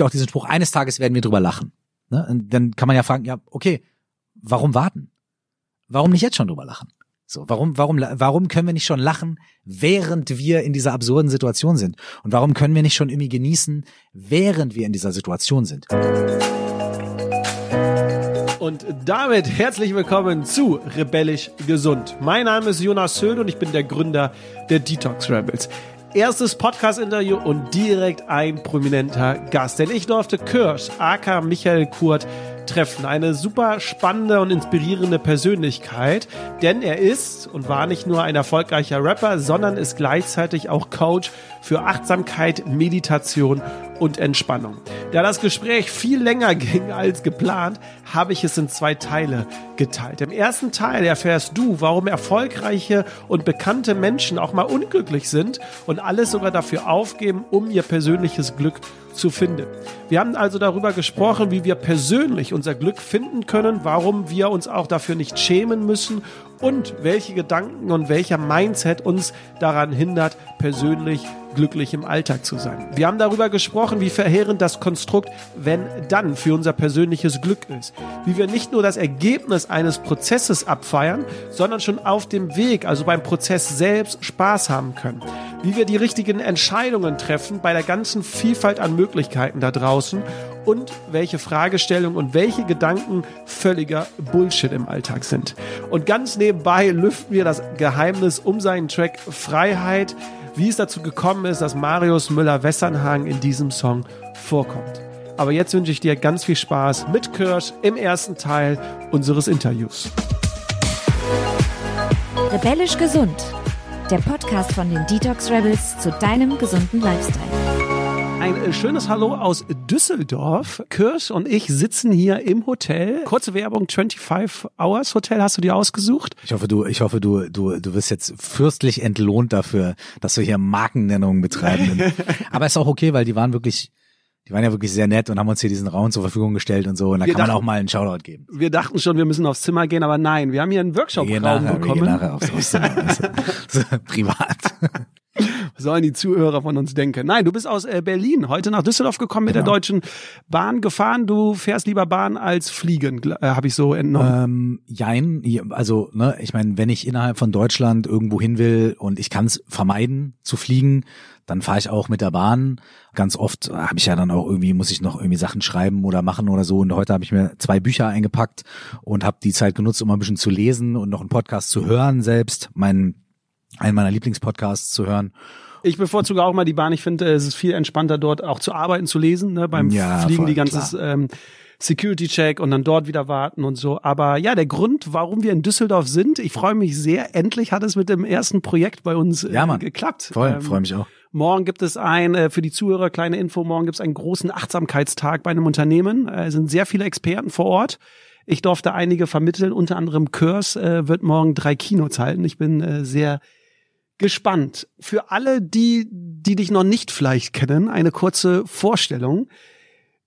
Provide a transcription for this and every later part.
ja auch diesen Spruch, eines Tages werden wir drüber lachen. Ne? Und dann kann man ja fragen, ja, okay, warum warten? Warum nicht jetzt schon drüber lachen? So, warum, warum, warum können wir nicht schon lachen, während wir in dieser absurden Situation sind? Und warum können wir nicht schon irgendwie genießen, während wir in dieser Situation sind? Und damit herzlich willkommen zu Rebellisch Gesund. Mein Name ist Jonas Höhl und ich bin der Gründer der Detox Rebels. Erstes Podcast-Interview und direkt ein prominenter Gast. Denn ich durfte Kirsch, aka Michael Kurt, treffen. Eine super spannende und inspirierende Persönlichkeit, denn er ist und war nicht nur ein erfolgreicher Rapper, sondern ist gleichzeitig auch Coach für Achtsamkeit, Meditation und Entspannung. Da das Gespräch viel länger ging als geplant, habe ich es in zwei Teile geteilt. Im ersten Teil erfährst du, warum erfolgreiche und bekannte Menschen auch mal unglücklich sind und alles sogar dafür aufgeben, um ihr persönliches Glück zu finden. Wir haben also darüber gesprochen, wie wir persönlich unser Glück finden können, warum wir uns auch dafür nicht schämen müssen und welche Gedanken und welcher Mindset uns daran hindert, persönlich glücklich im Alltag zu sein. Wir haben darüber gesprochen, wie verheerend das Konstrukt wenn dann für unser persönliches Glück ist. Wie wir nicht nur das Ergebnis eines Prozesses abfeiern, sondern schon auf dem Weg, also beim Prozess selbst, Spaß haben können. Wie wir die richtigen Entscheidungen treffen bei der ganzen Vielfalt an Möglichkeiten da draußen und welche Fragestellungen und welche Gedanken völliger Bullshit im Alltag sind. Und ganz nebenbei lüften wir das Geheimnis um seinen Track Freiheit, wie es dazu gekommen ist, dass Marius Müller-Wessernhagen in diesem Song vorkommt. Aber jetzt wünsche ich dir ganz viel Spaß mit Kirsch im ersten Teil unseres Interviews. Rebellisch gesund. Der Podcast von den Detox Rebels zu deinem gesunden Lifestyle. Ein äh, schönes Hallo aus Düsseldorf. Kirsch und ich sitzen hier im Hotel. Kurze Werbung, 25 Hours Hotel hast du dir ausgesucht? Ich hoffe, du, ich hoffe, du, du, du wirst jetzt fürstlich entlohnt dafür, dass wir hier Markennennungen betreiben. Aber ist auch okay, weil die waren wirklich, die waren ja wirklich sehr nett und haben uns hier diesen Raum zur Verfügung gestellt und so. Und da wir kann dachten, man auch mal einen Shoutout geben. Wir dachten schon, wir müssen aufs Zimmer gehen, aber nein, wir haben hier einen Workshop-Raum bekommen. Wir gehen nachher aufs, aufs Zimmer. Also, privat. Was sollen die Zuhörer von uns denken? Nein, du bist aus äh, Berlin heute nach Düsseldorf gekommen mit genau. der Deutschen Bahn gefahren. Du fährst lieber Bahn als Fliegen, äh, habe ich so entnommen. Ähm, jein, also ne, ich meine, wenn ich innerhalb von Deutschland irgendwo hin will und ich kann es vermeiden zu fliegen, dann fahre ich auch mit der Bahn. Ganz oft habe ich ja dann auch irgendwie, muss ich noch irgendwie Sachen schreiben oder machen oder so. Und heute habe ich mir zwei Bücher eingepackt und habe die Zeit genutzt, um ein bisschen zu lesen und noch einen Podcast zu hören selbst. Mein einen meiner Lieblingspodcasts zu hören. Ich bevorzuge auch mal die Bahn. Ich finde, es ist viel entspannter dort auch zu arbeiten, zu lesen. Ne? Beim ja, Fliegen die ganze ähm, Security-Check und dann dort wieder warten und so. Aber ja, der Grund, warum wir in Düsseldorf sind, ich freue mich sehr. Endlich hat es mit dem ersten Projekt bei uns äh, ja, Mann. geklappt. Voll, ähm, freue mich auch. Morgen gibt es ein, äh, für die Zuhörer, kleine Info, morgen gibt es einen großen Achtsamkeitstag bei einem Unternehmen. Äh, es sind sehr viele Experten vor Ort. Ich durfte einige vermitteln, unter anderem Kurs äh, wird morgen drei Kinos halten. Ich bin äh, sehr gespannt. Für alle, die, die dich noch nicht vielleicht kennen, eine kurze Vorstellung.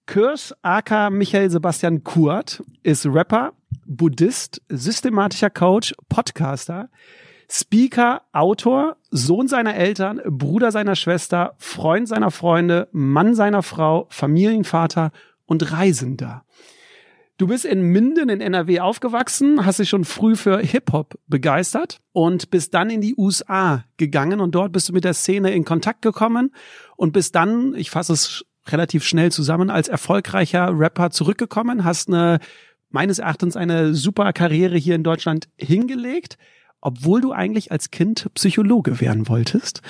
Kurs aka Michael Sebastian Kurt ist Rapper, Buddhist, systematischer Coach, Podcaster, Speaker, Autor, Sohn seiner Eltern, Bruder seiner Schwester, Freund seiner Freunde, Mann seiner Frau, Familienvater und Reisender. Du bist in Minden in NRW aufgewachsen, hast dich schon früh für Hip-Hop begeistert und bist dann in die USA gegangen und dort bist du mit der Szene in Kontakt gekommen und bist dann, ich fasse es relativ schnell zusammen, als erfolgreicher Rapper zurückgekommen, hast eine, meines Erachtens eine super Karriere hier in Deutschland hingelegt, obwohl du eigentlich als Kind Psychologe werden wolltest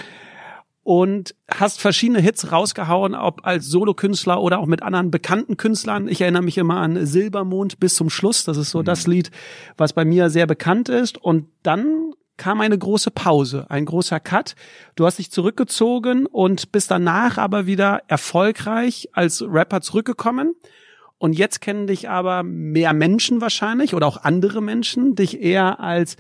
und hast verschiedene Hits rausgehauen, ob als Solokünstler oder auch mit anderen bekannten Künstlern. Ich erinnere mich immer an Silbermond bis zum Schluss. Das ist so mhm. das Lied, was bei mir sehr bekannt ist. Und dann kam eine große Pause, ein großer Cut. Du hast dich zurückgezogen und bist danach aber wieder erfolgreich als Rapper zurückgekommen. Und jetzt kennen dich aber mehr Menschen wahrscheinlich oder auch andere Menschen dich eher als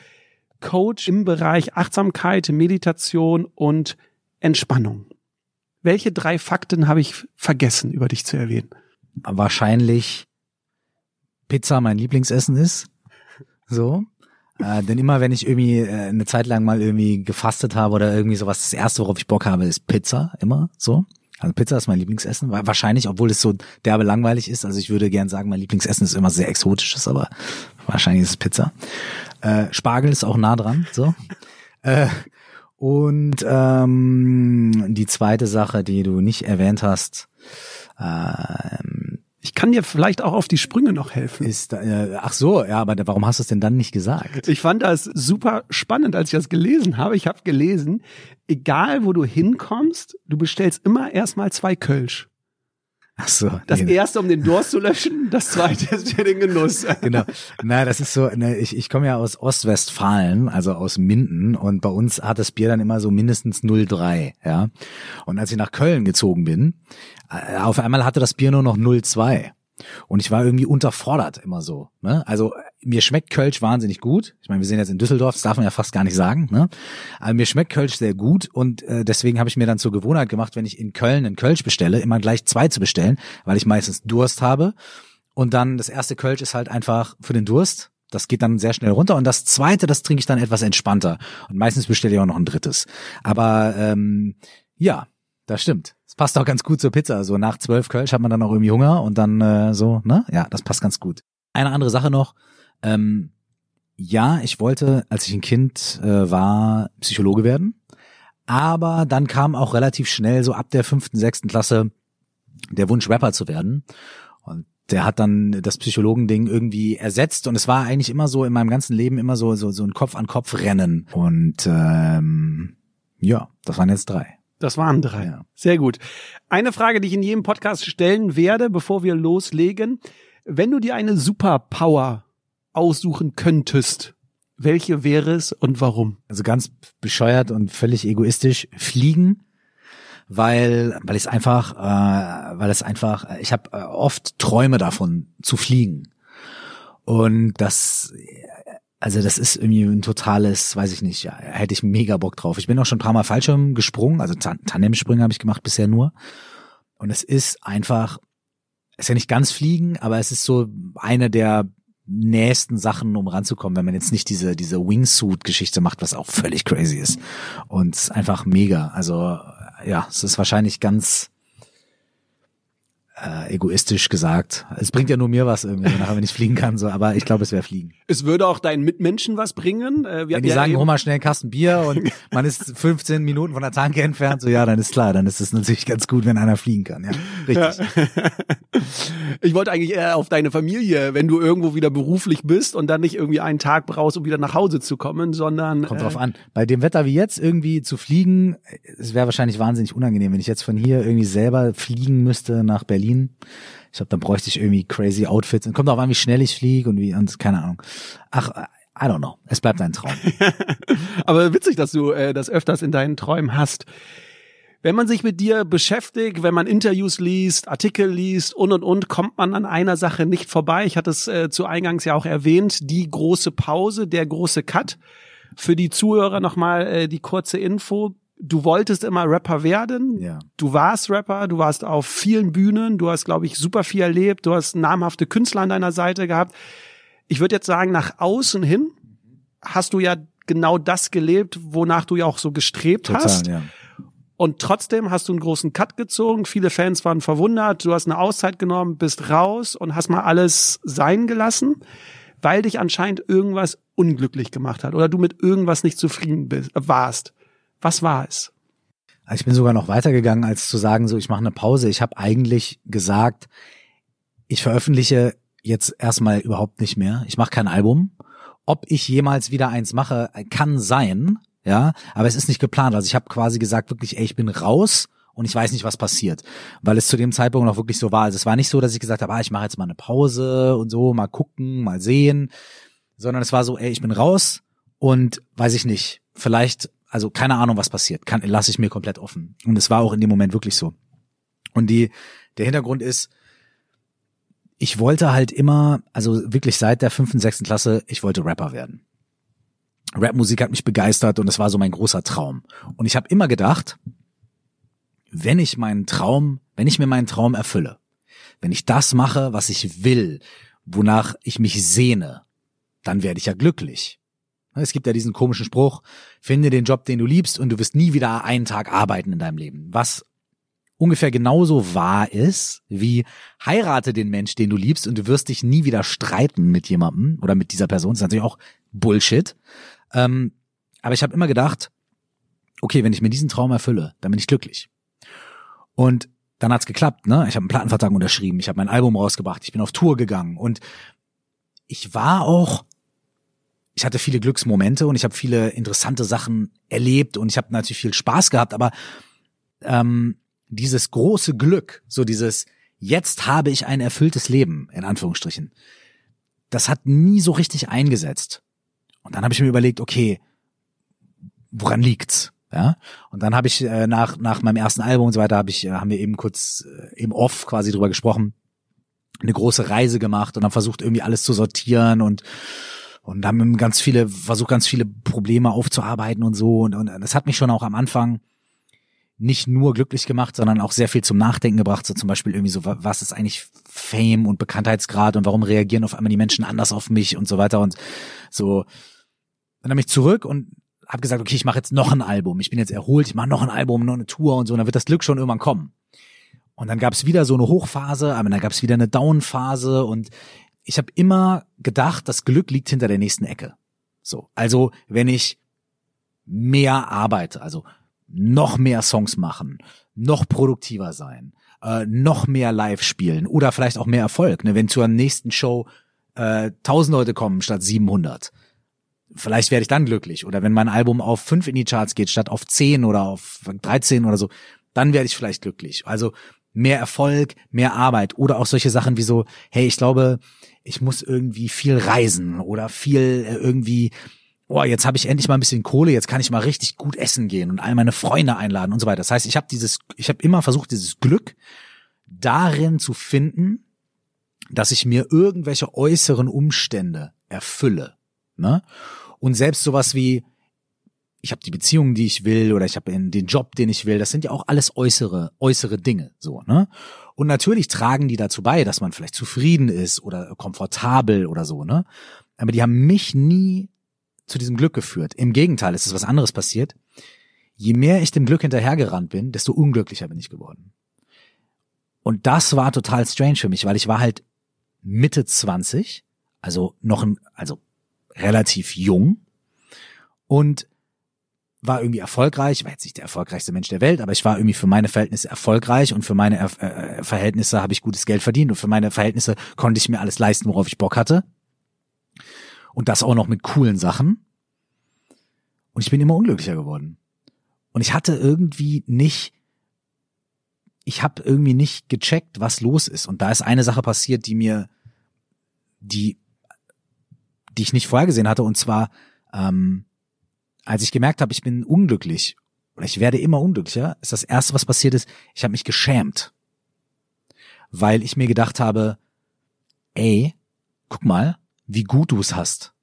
Coach im Bereich Achtsamkeit, Meditation und Entspannung. Welche drei Fakten habe ich vergessen, über dich zu erwähnen? Wahrscheinlich Pizza mein Lieblingsessen ist. So. Äh, denn immer wenn ich irgendwie äh, eine Zeit lang mal irgendwie gefastet habe oder irgendwie sowas, das erste, worauf ich Bock habe, ist Pizza. Immer so. Also Pizza ist mein Lieblingsessen, wahrscheinlich, obwohl es so derbe langweilig ist. Also ich würde gern sagen, mein Lieblingsessen ist immer sehr exotisches, aber wahrscheinlich ist es Pizza. Äh, Spargel ist auch nah dran, so. äh, und ähm, die zweite Sache, die du nicht erwähnt hast, ähm, ich kann dir vielleicht auch auf die Sprünge noch helfen. Ist, äh, ach so, ja, aber warum hast du es denn dann nicht gesagt? Ich fand das super spannend, als ich das gelesen habe. Ich habe gelesen, egal wo du hinkommst, du bestellst immer erstmal zwei Kölsch. Ach so. Das genau. erste, um den Durst zu löschen, das zweite ist für den Genuss. Genau. Na, das ist so, ne, ich, ich komme ja aus Ostwestfalen, also aus Minden und bei uns hat das Bier dann immer so mindestens 0,3, ja. Und als ich nach Köln gezogen bin, äh, auf einmal hatte das Bier nur noch 0,2. Und ich war irgendwie unterfordert immer so. Ne? Also mir schmeckt Kölsch wahnsinnig gut. Ich meine, wir sind jetzt in Düsseldorf, das darf man ja fast gar nicht sagen. Ne? Aber mir schmeckt Kölsch sehr gut und äh, deswegen habe ich mir dann zur Gewohnheit gemacht, wenn ich in Köln einen Kölsch bestelle, immer gleich zwei zu bestellen, weil ich meistens Durst habe. Und dann das erste Kölsch ist halt einfach für den Durst. Das geht dann sehr schnell runter. Und das zweite, das trinke ich dann etwas entspannter. Und meistens bestelle ich auch noch ein drittes. Aber ähm, ja, das stimmt. Das passt auch ganz gut zur Pizza. So nach zwölf Kölsch hat man dann auch irgendwie Hunger und dann äh, so, ne? Ja, das passt ganz gut. Eine andere Sache noch. Ähm, ja, ich wollte, als ich ein Kind äh, war, Psychologe werden. Aber dann kam auch relativ schnell, so ab der fünften, sechsten Klasse, der Wunsch, Rapper zu werden. Und der hat dann das Psychologending irgendwie ersetzt und es war eigentlich immer so in meinem ganzen Leben immer so so so ein Kopf an Kopf Rennen und ähm, ja, das waren jetzt drei. Das waren drei. Ja. Sehr gut. Eine Frage, die ich in jedem Podcast stellen werde, bevor wir loslegen. Wenn du dir eine Superpower aussuchen könntest, welche wäre es und warum? Also ganz bescheuert und völlig egoistisch fliegen, weil weil ich es einfach, äh, weil es einfach, ich habe äh, oft Träume davon zu fliegen und das also das ist irgendwie ein totales, weiß ich nicht, ja, hätte ich mega Bock drauf. Ich bin auch schon ein paar Mal Fallschirm gesprungen, also Tandemsprünge habe ich gemacht bisher nur. Und es ist einfach, ist ja nicht ganz fliegen, aber es ist so eine der nächsten Sachen, um ranzukommen, wenn man jetzt nicht diese, diese Wingsuit-Geschichte macht, was auch völlig crazy ist. Und es einfach mega. Also ja, es ist wahrscheinlich ganz äh, egoistisch gesagt. Es bringt ja nur mir was irgendwie, nachher, wenn ich fliegen kann, so, aber ich glaube, es wäre fliegen. Es würde auch deinen Mitmenschen was bringen. Äh, wenn die ja sagen, hol mal schnell einen Kasten Bier und man ist 15 Minuten von der Tanke entfernt, so ja, dann ist klar, dann ist es natürlich ganz gut, wenn einer fliegen kann, ja. Richtig. Ja. Ich wollte eigentlich eher auf deine Familie, wenn du irgendwo wieder beruflich bist und dann nicht irgendwie einen Tag brauchst, um wieder nach Hause zu kommen, sondern. Kommt äh, drauf an. Bei dem Wetter wie jetzt irgendwie zu fliegen, es wäre wahrscheinlich wahnsinnig unangenehm, wenn ich jetzt von hier irgendwie selber fliegen müsste nach Berlin Berlin. Ich glaube, dann bräuchte ich irgendwie crazy Outfits. Und kommt auch an, wie schnell ich fliege und wie, und keine Ahnung. Ach, I don't know. Es bleibt ein Traum. Aber witzig, dass du äh, das öfters in deinen Träumen hast. Wenn man sich mit dir beschäftigt, wenn man Interviews liest, Artikel liest und und und, kommt man an einer Sache nicht vorbei. Ich hatte es äh, zu Eingangs ja auch erwähnt, die große Pause, der große Cut. Für die Zuhörer nochmal äh, die kurze Info du wolltest immer Rapper werden. Ja. Du warst Rapper, du warst auf vielen Bühnen, du hast, glaube ich, super viel erlebt, du hast namhafte Künstler an deiner Seite gehabt. Ich würde jetzt sagen, nach außen hin hast du ja genau das gelebt, wonach du ja auch so gestrebt Total, hast. Ja. Und trotzdem hast du einen großen Cut gezogen. Viele Fans waren verwundert. Du hast eine Auszeit genommen, bist raus und hast mal alles sein gelassen, weil dich anscheinend irgendwas unglücklich gemacht hat oder du mit irgendwas nicht zufrieden bist, warst. Was war es? Also ich bin sogar noch weitergegangen, als zu sagen, so ich mache eine Pause. Ich habe eigentlich gesagt, ich veröffentliche jetzt erstmal überhaupt nicht mehr. Ich mache kein Album. Ob ich jemals wieder eins mache, kann sein, ja, aber es ist nicht geplant. Also ich habe quasi gesagt, wirklich, ey, ich bin raus und ich weiß nicht, was passiert, weil es zu dem Zeitpunkt noch wirklich so war. Also es war nicht so, dass ich gesagt habe, ah, ich mache jetzt mal eine Pause und so, mal gucken, mal sehen, sondern es war so, ey, ich bin raus und weiß ich nicht, vielleicht also keine Ahnung, was passiert, kann, lasse ich mir komplett offen. Und es war auch in dem Moment wirklich so. Und die, der Hintergrund ist, ich wollte halt immer, also wirklich seit der fünften, sechsten Klasse, ich wollte Rapper werden. Rapmusik hat mich begeistert und es war so mein großer Traum. Und ich habe immer gedacht, wenn ich meinen Traum, wenn ich mir meinen Traum erfülle, wenn ich das mache, was ich will, wonach ich mich sehne, dann werde ich ja glücklich. Es gibt ja diesen komischen Spruch, finde den Job, den du liebst und du wirst nie wieder einen Tag arbeiten in deinem Leben. Was ungefähr genauso wahr ist, wie heirate den Mensch, den du liebst und du wirst dich nie wieder streiten mit jemandem oder mit dieser Person. Das ist natürlich auch Bullshit. Ähm, aber ich habe immer gedacht, okay, wenn ich mir diesen Traum erfülle, dann bin ich glücklich. Und dann hat's geklappt, ne? Ich habe einen Plattenvertrag unterschrieben, ich habe mein Album rausgebracht, ich bin auf Tour gegangen und ich war auch ich hatte viele Glücksmomente und ich habe viele interessante Sachen erlebt und ich habe natürlich viel Spaß gehabt, aber ähm, dieses große Glück, so dieses jetzt habe ich ein erfülltes Leben in Anführungsstrichen, das hat nie so richtig eingesetzt. Und dann habe ich mir überlegt, okay, woran liegt's? Ja, und dann habe ich äh, nach nach meinem ersten Album und so weiter habe ich äh, haben wir eben kurz äh, im Off quasi drüber gesprochen, eine große Reise gemacht und dann versucht irgendwie alles zu sortieren und und haben ganz viele versucht ganz viele Probleme aufzuarbeiten und so und, und das hat mich schon auch am Anfang nicht nur glücklich gemacht, sondern auch sehr viel zum Nachdenken gebracht. So zum Beispiel irgendwie so, was ist eigentlich Fame und Bekanntheitsgrad und warum reagieren auf einmal die Menschen anders auf mich und so weiter und so. Dann habe ich zurück und habe gesagt, okay, ich mache jetzt noch ein Album. Ich bin jetzt erholt, ich mache noch ein Album, noch eine Tour und so. Und dann wird das Glück schon irgendwann kommen. Und dann gab es wieder so eine Hochphase, aber dann gab es wieder eine Downphase und ich habe immer gedacht, das Glück liegt hinter der nächsten Ecke. So, also wenn ich mehr arbeite, also noch mehr Songs machen, noch produktiver sein, äh, noch mehr live spielen oder vielleicht auch mehr Erfolg. Ne? Wenn zur nächsten Show äh, 1000 Leute kommen statt 700, vielleicht werde ich dann glücklich. Oder wenn mein Album auf 5 in die Charts geht statt auf 10 oder auf 13 oder so, dann werde ich vielleicht glücklich. Also mehr Erfolg, mehr Arbeit oder auch solche Sachen wie so, hey, ich glaube, ich muss irgendwie viel reisen oder viel äh, irgendwie oh, jetzt habe ich endlich mal ein bisschen Kohle, jetzt kann ich mal richtig gut essen gehen und all meine Freunde einladen und so weiter. Das heißt, ich habe dieses, ich habe immer versucht, dieses Glück darin zu finden, dass ich mir irgendwelche äußeren Umstände erfülle. Ne? Und selbst sowas wie, ich habe die Beziehung, die ich will, oder ich habe den Job, den ich will, das sind ja auch alles äußere, äußere Dinge. So, ne? Und natürlich tragen die dazu bei, dass man vielleicht zufrieden ist oder komfortabel oder so, ne? Aber die haben mich nie zu diesem Glück geführt. Im Gegenteil, es ist was anderes passiert. Je mehr ich dem Glück hinterhergerannt bin, desto unglücklicher bin ich geworden. Und das war total strange für mich, weil ich war halt Mitte 20, also noch ein, also relativ jung und war irgendwie erfolgreich, ich war jetzt nicht der erfolgreichste Mensch der Welt, aber ich war irgendwie für meine Verhältnisse erfolgreich und für meine äh, äh Verhältnisse habe ich gutes Geld verdient und für meine Verhältnisse konnte ich mir alles leisten, worauf ich Bock hatte. Und das auch noch mit coolen Sachen. Und ich bin immer unglücklicher geworden. Und ich hatte irgendwie nicht, ich habe irgendwie nicht gecheckt, was los ist. Und da ist eine Sache passiert, die mir, die, die ich nicht vorhergesehen hatte. Und zwar, ähm, als ich gemerkt habe, ich bin unglücklich oder ich werde immer unglücklicher, ist das erste, was passiert ist, ich habe mich geschämt. Weil ich mir gedacht habe, ey, guck mal, wie gut du es hast.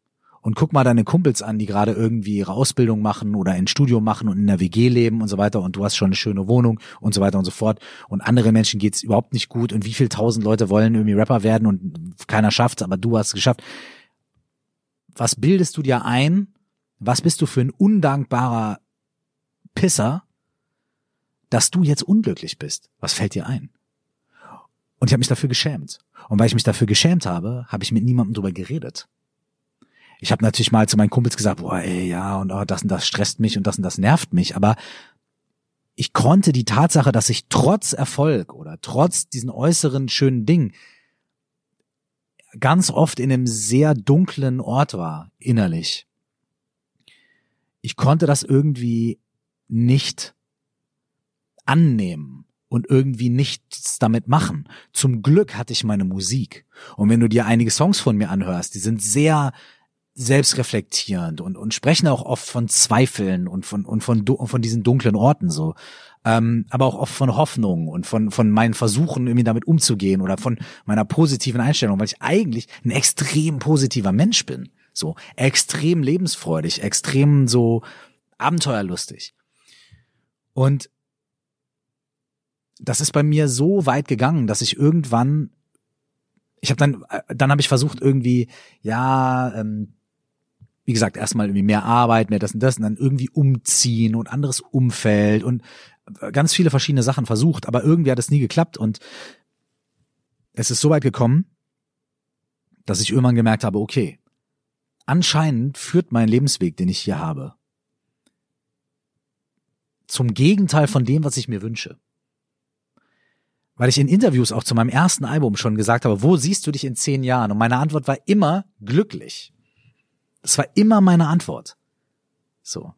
Und guck mal deine Kumpels an, die gerade irgendwie ihre Ausbildung machen oder ein Studium machen und in der WG leben und so weiter und du hast schon eine schöne Wohnung und so weiter und so fort. Und andere Menschen geht's überhaupt nicht gut und wie viel tausend Leute wollen irgendwie Rapper werden und keiner schafft's, aber du hast es geschafft. Was bildest du dir ein? Was bist du für ein undankbarer Pisser, dass du jetzt unglücklich bist? Was fällt dir ein? Und ich habe mich dafür geschämt. Und weil ich mich dafür geschämt habe, habe ich mit niemandem drüber geredet. Ich habe natürlich mal zu meinen Kumpels gesagt, boah, ey, ja, und oh, das und das stresst mich und das und das nervt mich, aber ich konnte die Tatsache, dass ich trotz Erfolg oder trotz diesen äußeren schönen Dingen ganz oft in einem sehr dunklen Ort war, innerlich. Ich konnte das irgendwie nicht annehmen und irgendwie nichts damit machen. Zum Glück hatte ich meine Musik. Und wenn du dir einige Songs von mir anhörst, die sind sehr selbstreflektierend und, und sprechen auch oft von Zweifeln und von, und von, von diesen dunklen Orten so. Ähm, aber auch oft von Hoffnung und von, von meinen Versuchen, irgendwie damit umzugehen oder von meiner positiven Einstellung, weil ich eigentlich ein extrem positiver Mensch bin. So, extrem lebensfreudig, extrem so abenteuerlustig. Und das ist bei mir so weit gegangen, dass ich irgendwann, ich habe dann, äh, dann habe ich versucht irgendwie, ja, ähm, wie gesagt, erstmal irgendwie mehr Arbeit, mehr das und das und dann irgendwie umziehen und anderes Umfeld und ganz viele verschiedene Sachen versucht, aber irgendwie hat es nie geklappt und es ist so weit gekommen, dass ich irgendwann gemerkt habe, okay, anscheinend führt mein Lebensweg, den ich hier habe, zum Gegenteil von dem, was ich mir wünsche. Weil ich in Interviews auch zu meinem ersten Album schon gesagt habe, wo siehst du dich in zehn Jahren? Und meine Antwort war immer glücklich. Das war immer meine Antwort. So.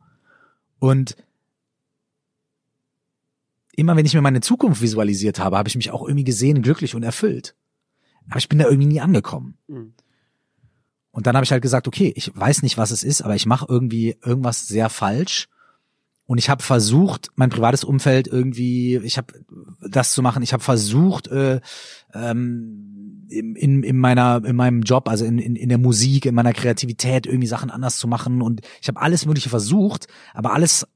Und immer wenn ich mir meine Zukunft visualisiert habe, habe ich mich auch irgendwie gesehen, glücklich und erfüllt. Aber ich bin da irgendwie nie angekommen. Mhm. Und dann habe ich halt gesagt, okay, ich weiß nicht, was es ist, aber ich mache irgendwie irgendwas sehr falsch. Und ich habe versucht, mein privates Umfeld irgendwie, ich habe das zu machen. Ich habe versucht, äh, ähm, in, in, in meiner in meinem Job, also in, in, in der Musik, in meiner Kreativität irgendwie Sachen anders zu machen. Und ich habe alles Mögliche versucht, aber alles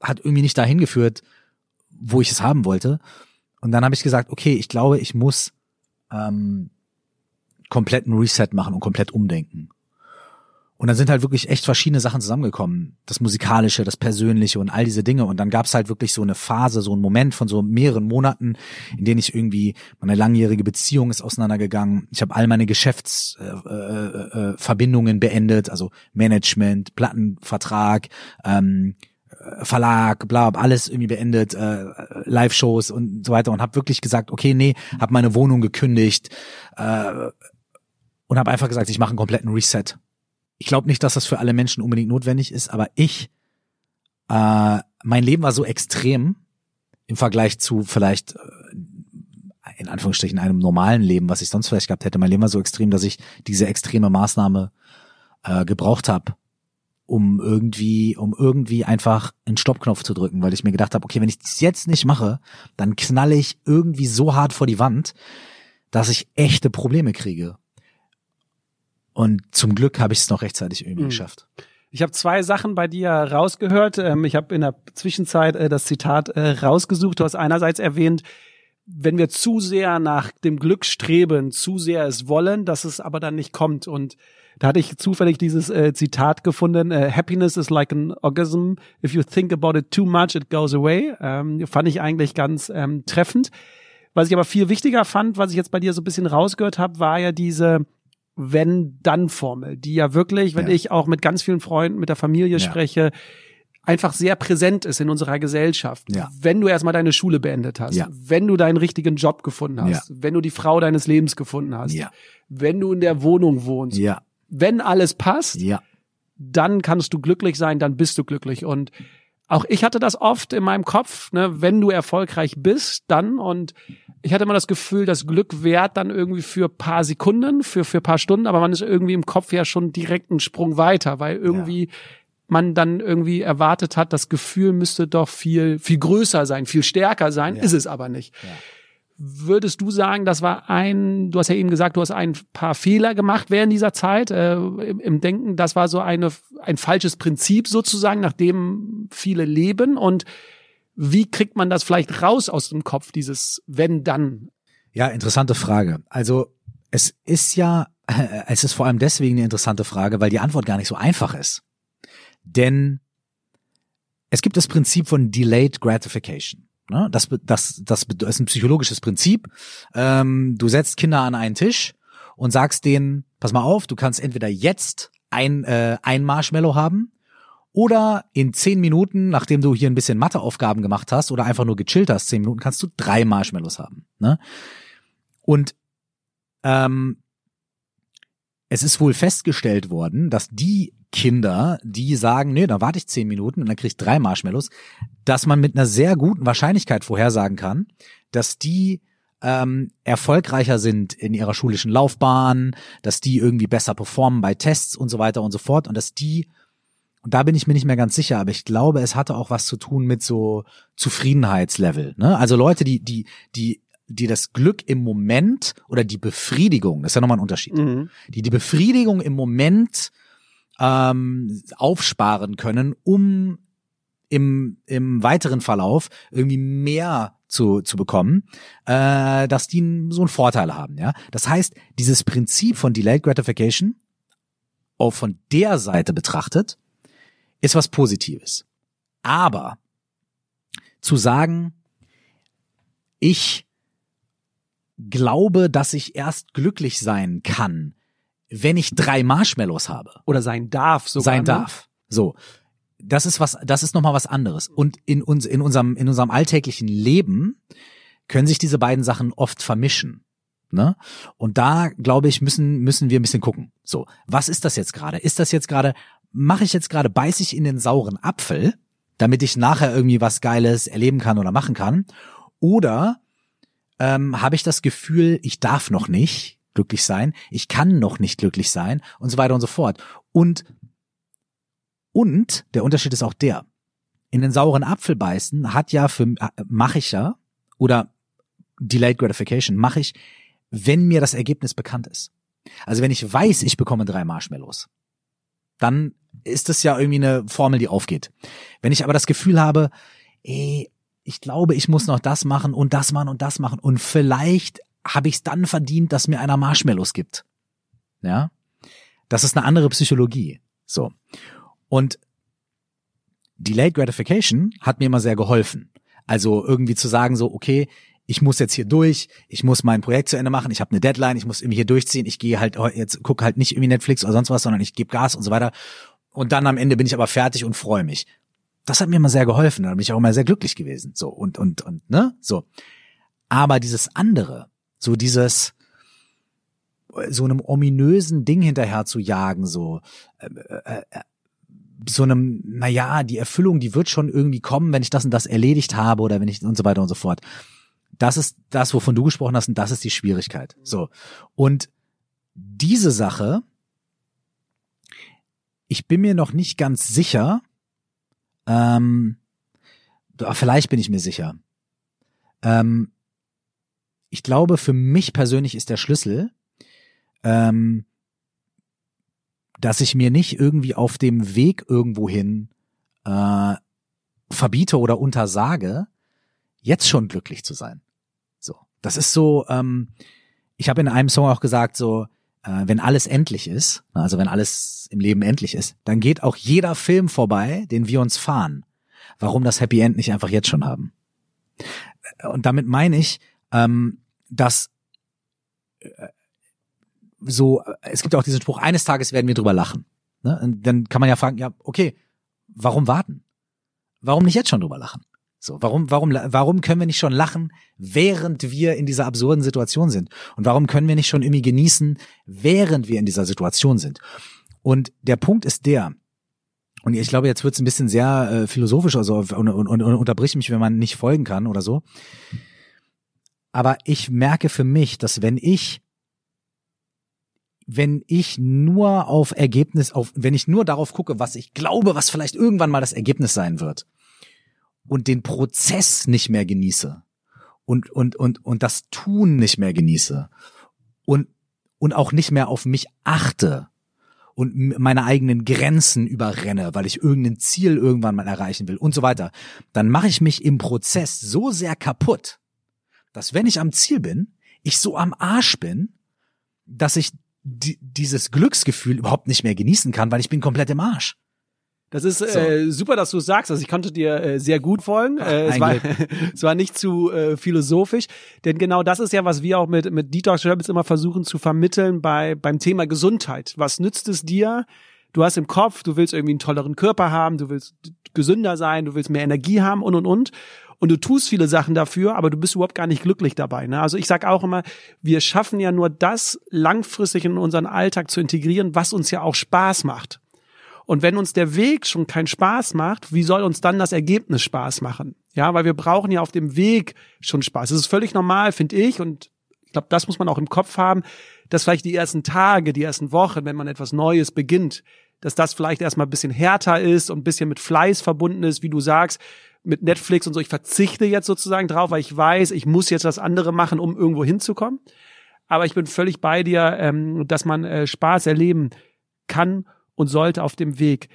hat irgendwie nicht dahin geführt, wo ich es haben wollte. Und dann habe ich gesagt, okay, ich glaube, ich muss ähm, kompletten Reset machen und komplett umdenken. Und dann sind halt wirklich echt verschiedene Sachen zusammengekommen. Das Musikalische, das Persönliche und all diese Dinge. Und dann gab es halt wirklich so eine Phase, so einen Moment von so mehreren Monaten, in denen ich irgendwie, meine langjährige Beziehung ist auseinandergegangen. Ich habe all meine Geschäftsverbindungen äh, äh, äh beendet, also Management, Plattenvertrag, ähm, Verlag, bla, alles irgendwie beendet, äh, Live-Shows und so weiter und habe wirklich gesagt, okay, nee, habe meine Wohnung gekündigt äh, und habe einfach gesagt, ich mache einen kompletten Reset. Ich glaube nicht, dass das für alle Menschen unbedingt notwendig ist, aber ich, äh, mein Leben war so extrem im Vergleich zu vielleicht äh, in Anführungsstrichen einem normalen Leben, was ich sonst vielleicht gehabt hätte. Mein Leben war so extrem, dass ich diese extreme Maßnahme äh, gebraucht habe, um irgendwie, um irgendwie einfach einen Stoppknopf zu drücken, weil ich mir gedacht habe, okay, wenn ich das jetzt nicht mache, dann knalle ich irgendwie so hart vor die Wand, dass ich echte Probleme kriege. Und zum Glück habe ich es noch rechtzeitig irgendwie mhm. geschafft. Ich habe zwei Sachen bei dir rausgehört. Ähm, ich habe in der Zwischenzeit äh, das Zitat äh, rausgesucht. Du hast einerseits erwähnt, wenn wir zu sehr nach dem Glück streben, zu sehr es wollen, dass es aber dann nicht kommt. Und da hatte ich zufällig dieses äh, Zitat gefunden, Happiness is like an orgasm. If you think about it too much, it goes away. Ähm, fand ich eigentlich ganz ähm, treffend. Was ich aber viel wichtiger fand, was ich jetzt bei dir so ein bisschen rausgehört habe, war ja diese Wenn-Dann-Formel, die ja wirklich, wenn ja. ich auch mit ganz vielen Freunden, mit der Familie ja. spreche, einfach sehr präsent ist in unserer Gesellschaft. Ja. Wenn du erstmal deine Schule beendet hast, ja. wenn du deinen richtigen Job gefunden hast, ja. wenn du die Frau deines Lebens gefunden hast, wenn du in der Wohnung wohnst, wenn alles passt, dann kannst du glücklich sein, dann bist du glücklich. Und auch ich hatte das oft in meinem Kopf, ne, wenn du erfolgreich bist, dann und ich hatte immer das Gefühl, das Glück währt dann irgendwie für paar Sekunden, für für paar Stunden, aber man ist irgendwie im Kopf ja schon direkt einen Sprung weiter, weil irgendwie ja. man dann irgendwie erwartet hat, das Gefühl müsste doch viel viel größer sein, viel stärker sein, ja. ist es aber nicht. Ja. Würdest du sagen, das war ein, du hast ja eben gesagt, du hast ein paar Fehler gemacht während dieser Zeit äh, im, im, Denken, das war so eine, ein falsches Prinzip sozusagen, nach dem viele leben und wie kriegt man das vielleicht raus aus dem Kopf, dieses wenn dann? Ja, interessante Frage. Also es ist ja, es ist vor allem deswegen eine interessante Frage, weil die Antwort gar nicht so einfach ist. Denn es gibt das Prinzip von Delayed Gratification. Ne? Das, das, das, das ist ein psychologisches Prinzip. Ähm, du setzt Kinder an einen Tisch und sagst denen, pass mal auf, du kannst entweder jetzt ein, äh, ein Marshmallow haben oder in zehn Minuten, nachdem du hier ein bisschen Matheaufgaben gemacht hast oder einfach nur gechillt hast, zehn Minuten, kannst du drei Marshmallows haben. Ne? Und ähm, es ist wohl festgestellt worden, dass die Kinder, die sagen, nee, dann warte ich zehn Minuten und dann krieg ich drei Marshmallows, dass man mit einer sehr guten Wahrscheinlichkeit vorhersagen kann, dass die ähm, erfolgreicher sind in ihrer schulischen Laufbahn, dass die irgendwie besser performen bei Tests und so weiter und so fort und dass die und da bin ich mir nicht mehr ganz sicher, aber ich glaube, es hatte auch was zu tun mit so Zufriedenheitslevel. Ne? Also Leute, die, die, die die das Glück im Moment oder die Befriedigung, das ist ja nochmal ein Unterschied, mhm. die die Befriedigung im Moment ähm, aufsparen können, um im, im weiteren Verlauf irgendwie mehr zu, zu bekommen, äh, dass die so einen Vorteil haben. Ja, Das heißt, dieses Prinzip von Delayed Gratification, auch von der Seite betrachtet, ist was Positives. Aber zu sagen, ich glaube, dass ich erst glücklich sein kann, wenn ich drei Marshmallows habe. Oder sein darf sogar. Sein ne? darf. So. Das ist was, das ist nochmal was anderes. Und in uns, in unserem, in unserem alltäglichen Leben können sich diese beiden Sachen oft vermischen. Ne? Und da, glaube ich, müssen, müssen wir ein bisschen gucken. So. Was ist das jetzt gerade? Ist das jetzt gerade, mache ich jetzt gerade, beiß ich in den sauren Apfel, damit ich nachher irgendwie was Geiles erleben kann oder machen kann? Oder ähm, habe ich das Gefühl, ich darf noch nicht glücklich sein, ich kann noch nicht glücklich sein und so weiter und so fort. Und und der Unterschied ist auch der: In den sauren Apfel beißen hat ja für mache ich ja oder Delayed Gratification mache ich, wenn mir das Ergebnis bekannt ist. Also wenn ich weiß, ich bekomme drei Marshmallows, dann ist das ja irgendwie eine Formel, die aufgeht. Wenn ich aber das Gefühl habe, ey, ich glaube, ich muss noch das machen und das machen und das machen und vielleicht habe ich es dann verdient, dass mir einer Marshmallows gibt. Ja, das ist eine andere Psychologie. So und Delayed Gratification hat mir immer sehr geholfen. Also irgendwie zu sagen so, okay, ich muss jetzt hier durch, ich muss mein Projekt zu Ende machen, ich habe eine Deadline, ich muss irgendwie hier durchziehen, ich gehe halt jetzt gucke halt nicht irgendwie Netflix oder sonst was, sondern ich gebe Gas und so weiter. Und dann am Ende bin ich aber fertig und freue mich. Das hat mir immer sehr geholfen, da bin ich auch immer sehr glücklich gewesen. So und und und ne, so. Aber dieses andere, so dieses so einem ominösen Ding hinterher zu jagen, so äh, äh, äh so einem, naja, die Erfüllung, die wird schon irgendwie kommen, wenn ich das und das erledigt habe oder wenn ich und so weiter und so fort. Das ist das, wovon du gesprochen hast, und das ist die Schwierigkeit. So. Und diese Sache, ich bin mir noch nicht ganz sicher, ähm, vielleicht bin ich mir sicher. Ähm, ich glaube, für mich persönlich ist der Schlüssel, ähm, dass ich mir nicht irgendwie auf dem Weg irgendwohin äh, verbiete oder untersage, jetzt schon glücklich zu sein. So, das ist so. Ähm, ich habe in einem Song auch gesagt, so äh, wenn alles endlich ist, also wenn alles im Leben endlich ist, dann geht auch jeder Film vorbei, den wir uns fahren. Warum das Happy End nicht einfach jetzt schon haben? Und damit meine ich, ähm, dass äh, so, es gibt auch diesen Spruch, eines Tages werden wir drüber lachen. Ne? Und dann kann man ja fragen, ja, okay, warum warten? Warum nicht jetzt schon drüber lachen? So, warum, warum, warum können wir nicht schon lachen, während wir in dieser absurden Situation sind? Und warum können wir nicht schon irgendwie genießen, während wir in dieser Situation sind? Und der Punkt ist der, und ich glaube, jetzt wird es ein bisschen sehr äh, philosophisch also und, und, und unterbrich mich, wenn man nicht folgen kann oder so. Aber ich merke für mich, dass wenn ich wenn ich nur auf Ergebnis, auf, wenn ich nur darauf gucke, was ich glaube, was vielleicht irgendwann mal das Ergebnis sein wird und den Prozess nicht mehr genieße und, und, und, und das Tun nicht mehr genieße und, und auch nicht mehr auf mich achte und meine eigenen Grenzen überrenne, weil ich irgendein Ziel irgendwann mal erreichen will und so weiter, dann mache ich mich im Prozess so sehr kaputt, dass wenn ich am Ziel bin, ich so am Arsch bin, dass ich die, dieses Glücksgefühl überhaupt nicht mehr genießen kann, weil ich bin komplett im Arsch. Das ist äh, super, dass du es sagst. Also ich konnte dir äh, sehr gut folgen. Äh, es, war, es war nicht zu äh, philosophisch, denn genau das ist ja, was wir auch mit mit Detox Rebels immer versuchen zu vermitteln bei beim Thema Gesundheit. Was nützt es dir? Du hast im Kopf, du willst irgendwie einen tolleren Körper haben, du willst gesünder sein, du willst mehr Energie haben und und und und du tust viele Sachen dafür, aber du bist überhaupt gar nicht glücklich dabei. Ne? Also ich sage auch immer, wir schaffen ja nur das langfristig in unseren Alltag zu integrieren, was uns ja auch Spaß macht. Und wenn uns der Weg schon keinen Spaß macht, wie soll uns dann das Ergebnis Spaß machen? Ja, weil wir brauchen ja auf dem Weg schon Spaß. Das ist völlig normal, finde ich. Und ich glaube, das muss man auch im Kopf haben, dass vielleicht die ersten Tage, die ersten Wochen, wenn man etwas Neues beginnt, dass das vielleicht erstmal ein bisschen härter ist und ein bisschen mit Fleiß verbunden ist, wie du sagst, mit Netflix und so. Ich verzichte jetzt sozusagen drauf, weil ich weiß, ich muss jetzt das andere machen, um irgendwo hinzukommen. Aber ich bin völlig bei dir, ähm, dass man äh, Spaß erleben kann und sollte auf dem Weg.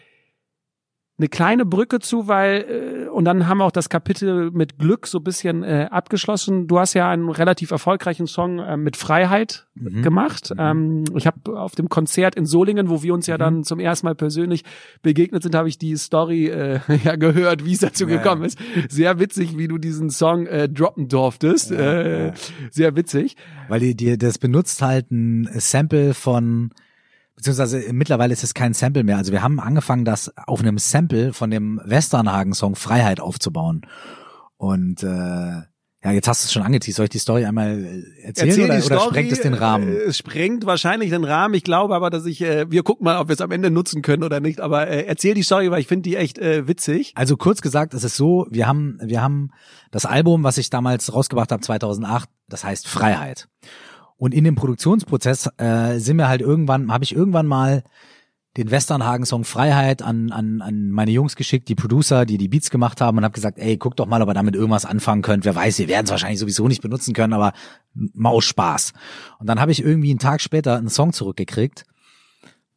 Eine kleine Brücke zu, weil äh, und dann haben wir auch das Kapitel mit Glück so ein bisschen äh, abgeschlossen. Du hast ja einen relativ erfolgreichen Song äh, mit Freiheit Mhm. gemacht. Mhm. Ähm, ich habe auf dem Konzert in Solingen, wo wir uns ja Mhm. dann zum ersten Mal persönlich begegnet sind, habe ich die Story äh, ja gehört, wie es dazu Ja, gekommen ja. ist. Sehr witzig, wie du diesen Song äh, droppen durftest. Ja, äh. Sehr witzig. Weil die, die, das benutzt halt ein Sample von, beziehungsweise mittlerweile ist es kein Sample mehr. Also wir haben angefangen, das auf einem Sample von dem Westernhagen-Song Freiheit aufzubauen. Und äh, ja, jetzt hast du es schon angeteased. Soll ich die Story einmal äh, erzählen Erzähl oder, die oder Story, sprengt es den Rahmen? Äh, Es sprengt wahrscheinlich den Rahmen. Ich glaube aber, dass ich, äh, wir gucken mal, ob wir es am Ende nutzen können oder nicht. Aber äh, erzähl die Story, weil ich finde die echt äh, witzig. Also kurz gesagt, es ist so, wir haben, wir haben das Album, was ich damals rausgebracht habe, 2008, das heißt Freiheit. Und in dem Produktionsprozess äh, sind wir halt irgendwann, habe ich irgendwann mal den Westernhagen-Song Freiheit an, an, an meine Jungs geschickt, die Producer, die die Beats gemacht haben und habe gesagt, ey, guck doch mal, ob ihr damit irgendwas anfangen könnt. Wer weiß, wir werden es wahrscheinlich sowieso nicht benutzen können, aber mal aus Spaß. Und dann habe ich irgendwie einen Tag später einen Song zurückgekriegt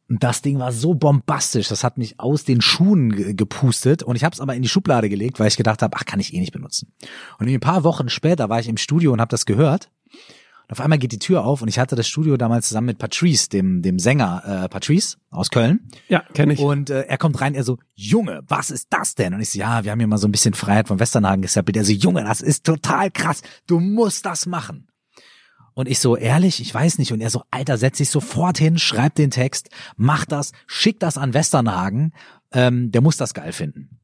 und das Ding war so bombastisch, das hat mich aus den Schuhen ge- gepustet und ich habe es aber in die Schublade gelegt, weil ich gedacht habe, ach, kann ich eh nicht benutzen. Und ein paar Wochen später war ich im Studio und habe das gehört. Auf einmal geht die Tür auf und ich hatte das Studio damals zusammen mit Patrice, dem dem Sänger äh, Patrice aus Köln. Ja, kenne ich. Und äh, er kommt rein, er so, Junge, was ist das denn? Und ich so, ja, wir haben hier mal so ein bisschen Freiheit von Westernhagen gesappelt. Er so, Junge, das ist total krass. Du musst das machen. Und ich so, ehrlich, ich weiß nicht. Und er so, Alter, setz dich sofort hin, schreib den Text, mach das, schick das an Westernhagen. Ähm, der muss das geil finden.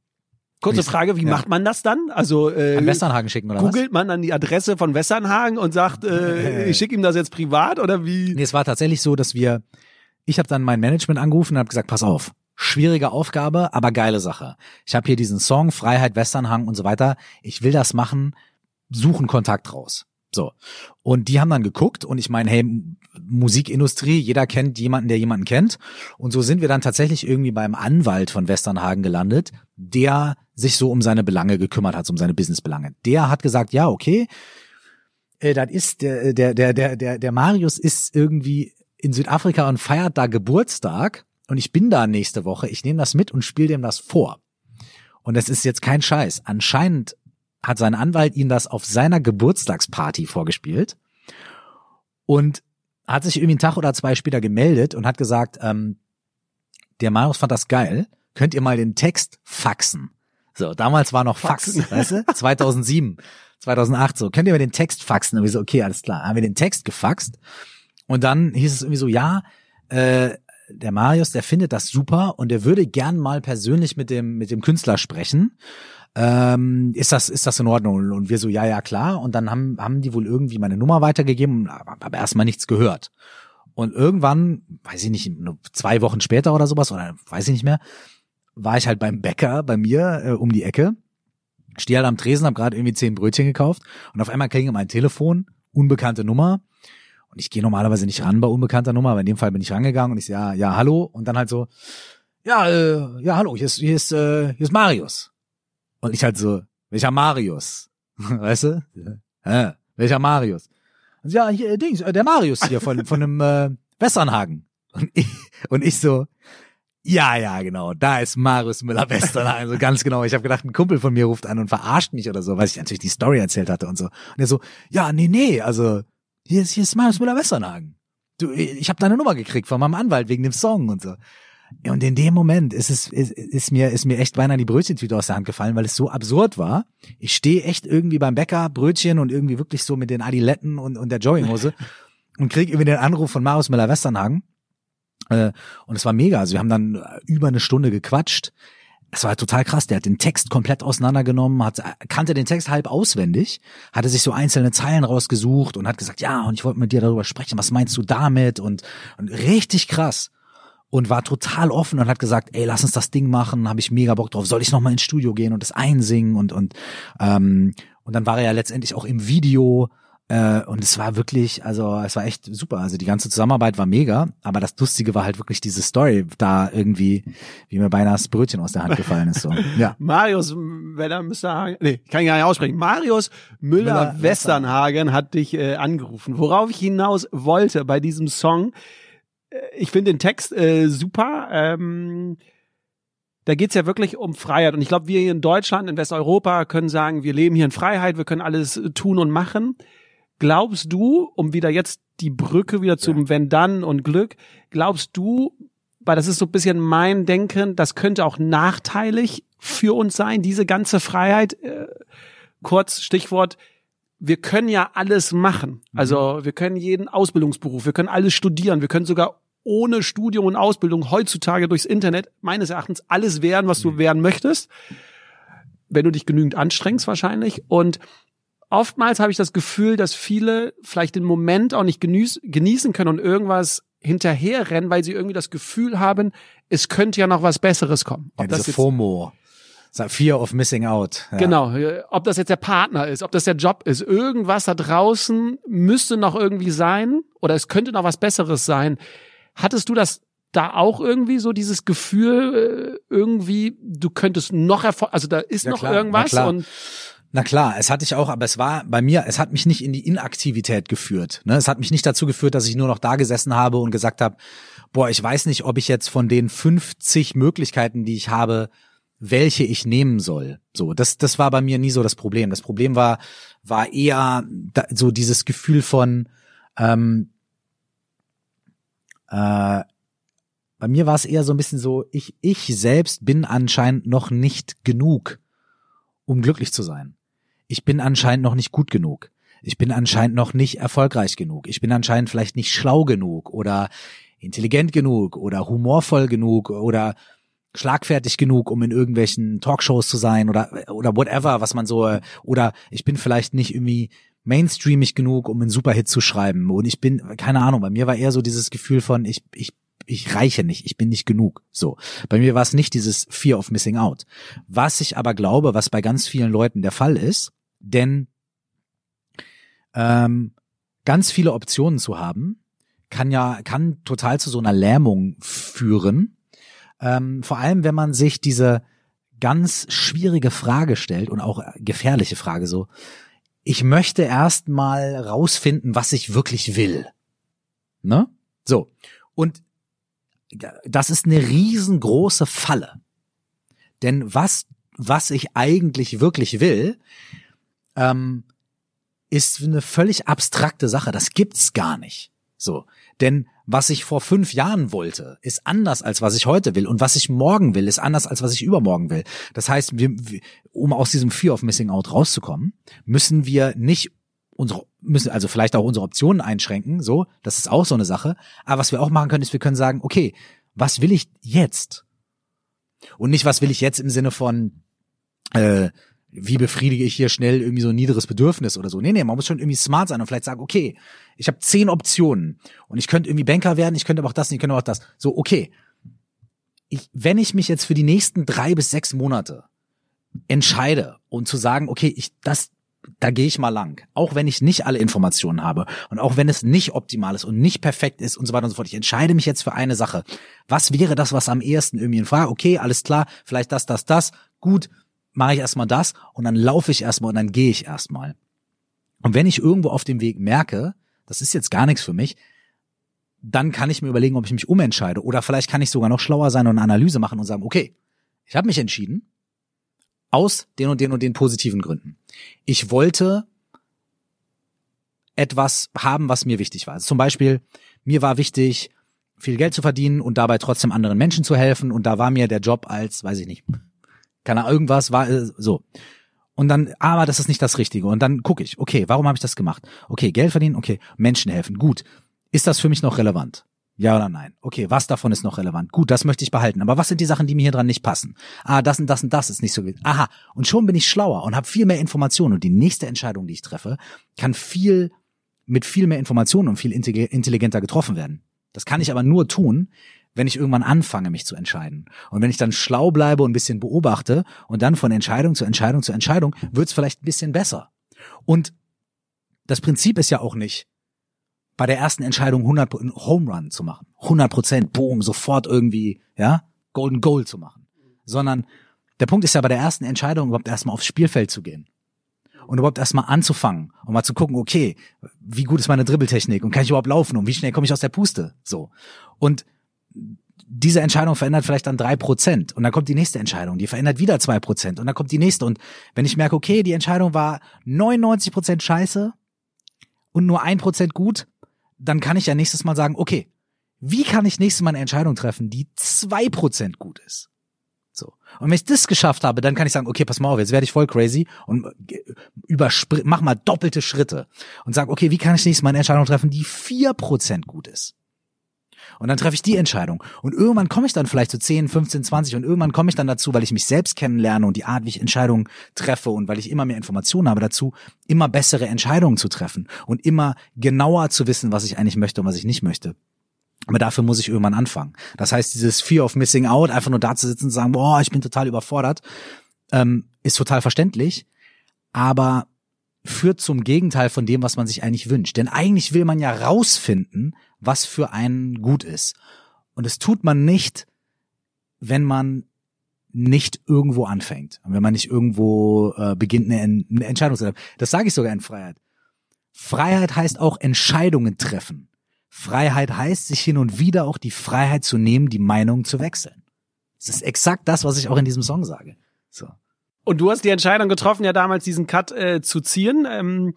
Kurze Frage, wie ja. macht man das dann? Also äh, An Westernhagen schicken oder was? googelt man dann die Adresse von Westernhagen und sagt, äh, ich schicke ihm das jetzt privat oder wie? Nee, es war tatsächlich so, dass wir, ich habe dann mein Management angerufen und habe gesagt, pass auf, schwierige Aufgabe, aber geile Sache. Ich habe hier diesen Song, Freiheit, Westernhang und so weiter. Ich will das machen, suchen Kontakt raus. So. Und die haben dann geguckt und ich meine, hey, Musikindustrie, jeder kennt jemanden, der jemanden kennt. Und so sind wir dann tatsächlich irgendwie beim Anwalt von Westernhagen gelandet, der sich so um seine Belange gekümmert hat, um seine Businessbelange. Der hat gesagt, ja, okay, äh, das ist der, der, der, der, der, der Marius ist irgendwie in Südafrika und feiert da Geburtstag und ich bin da nächste Woche. Ich nehme das mit und spiele dem das vor. Und das ist jetzt kein Scheiß. Anscheinend hat sein Anwalt ihm das auf seiner Geburtstagsparty vorgespielt und hat sich irgendwie einen Tag oder zwei später gemeldet und hat gesagt, ähm, der Marius fand das geil. Könnt ihr mal den Text faxen? So, damals war noch Fax, Faxen. weißt du? 2007, 2008 so. Könnt ihr mal den Text faxen? Und wir so, okay, alles klar. Haben wir den Text gefaxt und dann hieß es irgendwie so, ja, äh, der Marius, der findet das super und der würde gern mal persönlich mit dem mit dem Künstler sprechen. Ähm, ist das ist das in Ordnung? Und wir so, ja, ja, klar. Und dann haben haben die wohl irgendwie meine Nummer weitergegeben, aber, erstmal nichts gehört. Und irgendwann, weiß ich nicht, zwei Wochen später oder sowas, oder weiß ich nicht mehr, war ich halt beim Bäcker bei mir äh, um die Ecke, stehe halt am Tresen, habe gerade irgendwie zehn Brötchen gekauft und auf einmal klingelt mein Telefon, unbekannte Nummer. Und ich gehe normalerweise nicht ran bei unbekannter Nummer, aber in dem Fall bin ich rangegangen und ich so, ja, ja, hallo. Und dann halt so, ja, äh, ja, hallo, hier ist, hier ist, äh, hier ist Marius. Und ich halt so, welcher Marius? Weißt du? Hä? Welcher Marius? Und ja, hier, Dings, äh, der Marius hier von, von dem äh, Westernhagen. Und ich, und ich so, ja, ja, genau, da ist Marius Müller-Westernhagen, so ganz genau. Ich habe gedacht, ein Kumpel von mir ruft an und verarscht mich oder so, weil ich natürlich die Story erzählt hatte und so. Und er so, ja, nee, nee, also hier ist, hier ist Marius Müller-Westernhagen. Du, ich habe deine Nummer gekriegt von meinem Anwalt wegen dem Song und so. Und in dem Moment ist es ist, ist mir ist mir echt beinahe die Brötchentüte aus der Hand gefallen, weil es so absurd war. Ich stehe echt irgendwie beim Bäcker Brötchen und irgendwie wirklich so mit den Adiletten und und der Jogginghose und krieg irgendwie den Anruf von Marius Müller Westernhagen. Äh, und es war mega. Also wir haben dann über eine Stunde gequatscht. Es war halt total krass. Der hat den Text komplett auseinandergenommen, hat kannte den Text halb auswendig, hatte sich so einzelne Zeilen rausgesucht und hat gesagt, ja, und ich wollte mit dir darüber sprechen. Was meinst du damit? Und, und richtig krass und war total offen und hat gesagt, ey, lass uns das Ding machen, habe ich mega Bock drauf. Soll ich noch mal ins Studio gehen und das einsingen und und ähm, und dann war er ja letztendlich auch im Video äh, und es war wirklich, also es war echt super. Also die ganze Zusammenarbeit war mega, aber das Lustige war halt wirklich diese Story da irgendwie, wie mir beinahe das Brötchen aus der Hand gefallen ist. So. Ja. Marius Weller Müsterhagen, nee, ich kann gar nicht aussprechen. Marius Müller, Müller- Westernhagen hat dich äh, angerufen. Worauf ich hinaus wollte bei diesem Song, ich finde den Text äh, super. Ähm, da geht's ja wirklich um Freiheit. Und ich glaube, wir hier in Deutschland, in Westeuropa können sagen, wir leben hier in Freiheit, wir können alles tun und machen. Glaubst du, um wieder jetzt die Brücke wieder zum ja. Wenn dann und Glück, glaubst du, weil das ist so ein bisschen mein Denken, das könnte auch nachteilig für uns sein, diese ganze Freiheit. Äh, kurz Stichwort, wir können ja alles machen. Mhm. Also wir können jeden Ausbildungsberuf, wir können alles studieren, wir können sogar ohne Studium und Ausbildung heutzutage durchs Internet meines Erachtens alles werden, was du mhm. werden möchtest, wenn du dich genügend anstrengst wahrscheinlich. Und oftmals habe ich das Gefühl, dass viele vielleicht den Moment auch nicht genieß, genießen können und irgendwas hinterherrennen, weil sie irgendwie das Gefühl haben, es könnte ja noch was Besseres kommen. Ob ja, das jetzt, FOMO. Fear of Missing Out. Ja. Genau, ob das jetzt der Partner ist, ob das der Job ist, irgendwas da draußen müsste noch irgendwie sein oder es könnte noch was Besseres sein. Hattest du das da auch irgendwie so dieses Gefühl, äh, irgendwie, du könntest noch erfolg, also da ist ja, noch klar, irgendwas und na klar, es hatte ich auch, aber es war bei mir, es hat mich nicht in die Inaktivität geführt. Ne? Es hat mich nicht dazu geführt, dass ich nur noch da gesessen habe und gesagt habe, boah, ich weiß nicht, ob ich jetzt von den 50 Möglichkeiten, die ich habe, welche ich nehmen soll. So, das, das war bei mir nie so das Problem. Das Problem war, war eher da, so dieses Gefühl von, ähm, äh, bei mir war es eher so ein bisschen so, ich, ich selbst bin anscheinend noch nicht genug, um glücklich zu sein. Ich bin anscheinend noch nicht gut genug. Ich bin anscheinend noch nicht erfolgreich genug. Ich bin anscheinend vielleicht nicht schlau genug oder intelligent genug oder humorvoll genug oder schlagfertig genug, um in irgendwelchen Talkshows zu sein oder oder whatever, was man so oder ich bin vielleicht nicht irgendwie mainstreamig genug, um einen Superhit zu schreiben und ich bin keine Ahnung, bei mir war eher so dieses Gefühl von ich ich ich reiche nicht, ich bin nicht genug. So. Bei mir war es nicht dieses Fear of Missing Out. Was ich aber glaube, was bei ganz vielen Leuten der Fall ist, denn ähm, ganz viele Optionen zu haben, kann ja, kann total zu so einer Lähmung führen, ähm, vor allem, wenn man sich diese ganz schwierige Frage stellt und auch gefährliche Frage so. Ich möchte erst mal rausfinden, was ich wirklich will. Ne? So. Und das ist eine riesengroße Falle. Denn was, was ich eigentlich wirklich will, ähm, ist eine völlig abstrakte Sache. Das gibt's gar nicht. So. Denn was ich vor fünf Jahren wollte, ist anders als was ich heute will. Und was ich morgen will, ist anders als was ich übermorgen will. Das heißt, wir, um aus diesem Fear of Missing Out rauszukommen, müssen wir nicht unsere, müssen also vielleicht auch unsere Optionen einschränken, so, das ist auch so eine Sache. Aber was wir auch machen können, ist, wir können sagen, okay, was will ich jetzt? Und nicht, was will ich jetzt im Sinne von, äh, wie befriedige ich hier schnell irgendwie so ein niederes Bedürfnis oder so. Nee, nee, man muss schon irgendwie smart sein und vielleicht sagen, okay, ich habe zehn Optionen und ich könnte irgendwie Banker werden, ich könnte aber auch das, ich könnte aber auch das. So, okay. Ich, wenn ich mich jetzt für die nächsten drei bis sechs Monate entscheide und zu sagen, okay, ich, das, da gehe ich mal lang. Auch wenn ich nicht alle Informationen habe und auch wenn es nicht optimal ist und nicht perfekt ist und so weiter und so fort. Ich entscheide mich jetzt für eine Sache. Was wäre das, was am ehesten irgendwie in Frage? Okay, alles klar, vielleicht das, das, das. Gut, mache ich erstmal das und dann laufe ich erstmal und dann gehe ich erstmal. Und wenn ich irgendwo auf dem Weg merke, das ist jetzt gar nichts für mich, dann kann ich mir überlegen, ob ich mich umentscheide. Oder vielleicht kann ich sogar noch schlauer sein und eine Analyse machen und sagen, okay, ich habe mich entschieden, aus den und den und den positiven Gründen. Ich wollte etwas haben, was mir wichtig war. Also zum Beispiel, mir war wichtig, viel Geld zu verdienen und dabei trotzdem anderen Menschen zu helfen. Und da war mir der Job als, weiß ich nicht, keine Ahnung, irgendwas war äh, so. Und dann, aber das ist nicht das Richtige. Und dann gucke ich, okay, warum habe ich das gemacht? Okay, Geld verdienen, okay, Menschen helfen, gut. Ist das für mich noch relevant? Ja oder nein? Okay, was davon ist noch relevant? Gut, das möchte ich behalten. Aber was sind die Sachen, die mir hier dran nicht passen? Ah, das und das und das ist nicht so wichtig. Aha, und schon bin ich schlauer und habe viel mehr Informationen. Und die nächste Entscheidung, die ich treffe, kann viel mit viel mehr Informationen und viel intelligenter getroffen werden. Das kann ich aber nur tun, wenn ich irgendwann anfange, mich zu entscheiden. Und wenn ich dann schlau bleibe und ein bisschen beobachte und dann von Entscheidung zu Entscheidung zu Entscheidung, wird es vielleicht ein bisschen besser. Und das Prinzip ist ja auch nicht, bei der ersten Entscheidung 100 Home Run zu machen, 100 Prozent, boom, sofort irgendwie, ja, Golden Goal zu machen, sondern der Punkt ist ja bei der ersten Entscheidung überhaupt erstmal aufs Spielfeld zu gehen und überhaupt erstmal anzufangen und mal zu gucken, okay, wie gut ist meine Dribbeltechnik und kann ich überhaupt laufen und wie schnell komme ich aus der Puste, so. Und diese Entscheidung verändert vielleicht dann drei Prozent und dann kommt die nächste Entscheidung, die verändert wieder zwei Prozent und dann kommt die nächste und wenn ich merke, okay, die Entscheidung war 99 Prozent scheiße und nur ein Prozent gut, dann kann ich ja nächstes Mal sagen, okay, wie kann ich nächstes Mal eine Entscheidung treffen, die zwei Prozent gut ist? So. Und wenn ich das geschafft habe, dann kann ich sagen, okay, pass mal auf, jetzt werde ich voll crazy und überspr mach mal doppelte Schritte und sag, okay, wie kann ich nächstes Mal eine Entscheidung treffen, die vier Prozent gut ist? Und dann treffe ich die Entscheidung. Und irgendwann komme ich dann vielleicht zu 10, 15, 20 und irgendwann komme ich dann dazu, weil ich mich selbst kennenlerne und die Art, wie ich Entscheidungen treffe und weil ich immer mehr Informationen habe dazu, immer bessere Entscheidungen zu treffen und immer genauer zu wissen, was ich eigentlich möchte und was ich nicht möchte. Aber dafür muss ich irgendwann anfangen. Das heißt, dieses Fear of Missing Out, einfach nur da zu sitzen und sagen, boah, ich bin total überfordert, ähm, ist total verständlich, aber führt zum Gegenteil von dem, was man sich eigentlich wünscht. Denn eigentlich will man ja rausfinden, was für einen gut ist. Und das tut man nicht, wenn man nicht irgendwo anfängt. Wenn man nicht irgendwo äh, beginnt, eine, eine Entscheidung zu treffen. Das sage ich sogar in Freiheit. Freiheit heißt auch Entscheidungen treffen. Freiheit heißt, sich hin und wieder auch die Freiheit zu nehmen, die Meinung zu wechseln. Das ist exakt das, was ich auch in diesem Song sage. So. Und du hast die Entscheidung getroffen, ja damals diesen Cut äh, zu ziehen. Ähm,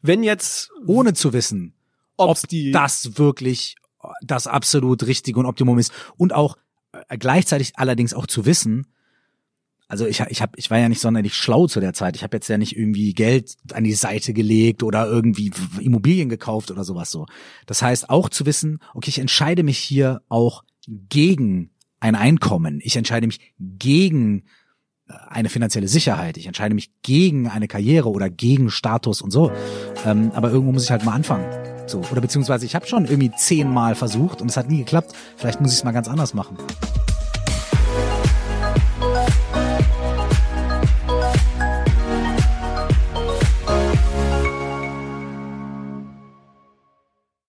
wenn jetzt ohne zu wissen, ob die das wirklich das absolut richtige und Optimum ist und auch äh, gleichzeitig allerdings auch zu wissen, also ich, ich, hab, ich war ja nicht sonderlich schlau zu der Zeit. Ich habe jetzt ja nicht irgendwie Geld an die Seite gelegt oder irgendwie Immobilien gekauft oder sowas so. Das heißt auch zu wissen, okay, ich entscheide mich hier auch gegen ein Einkommen. Ich entscheide mich gegen eine finanzielle Sicherheit. Ich entscheide mich gegen eine Karriere oder gegen Status und so. Ähm, aber irgendwo muss ich halt mal anfangen. So. Oder beziehungsweise ich habe schon irgendwie zehnmal versucht und es hat nie geklappt. Vielleicht muss ich es mal ganz anders machen.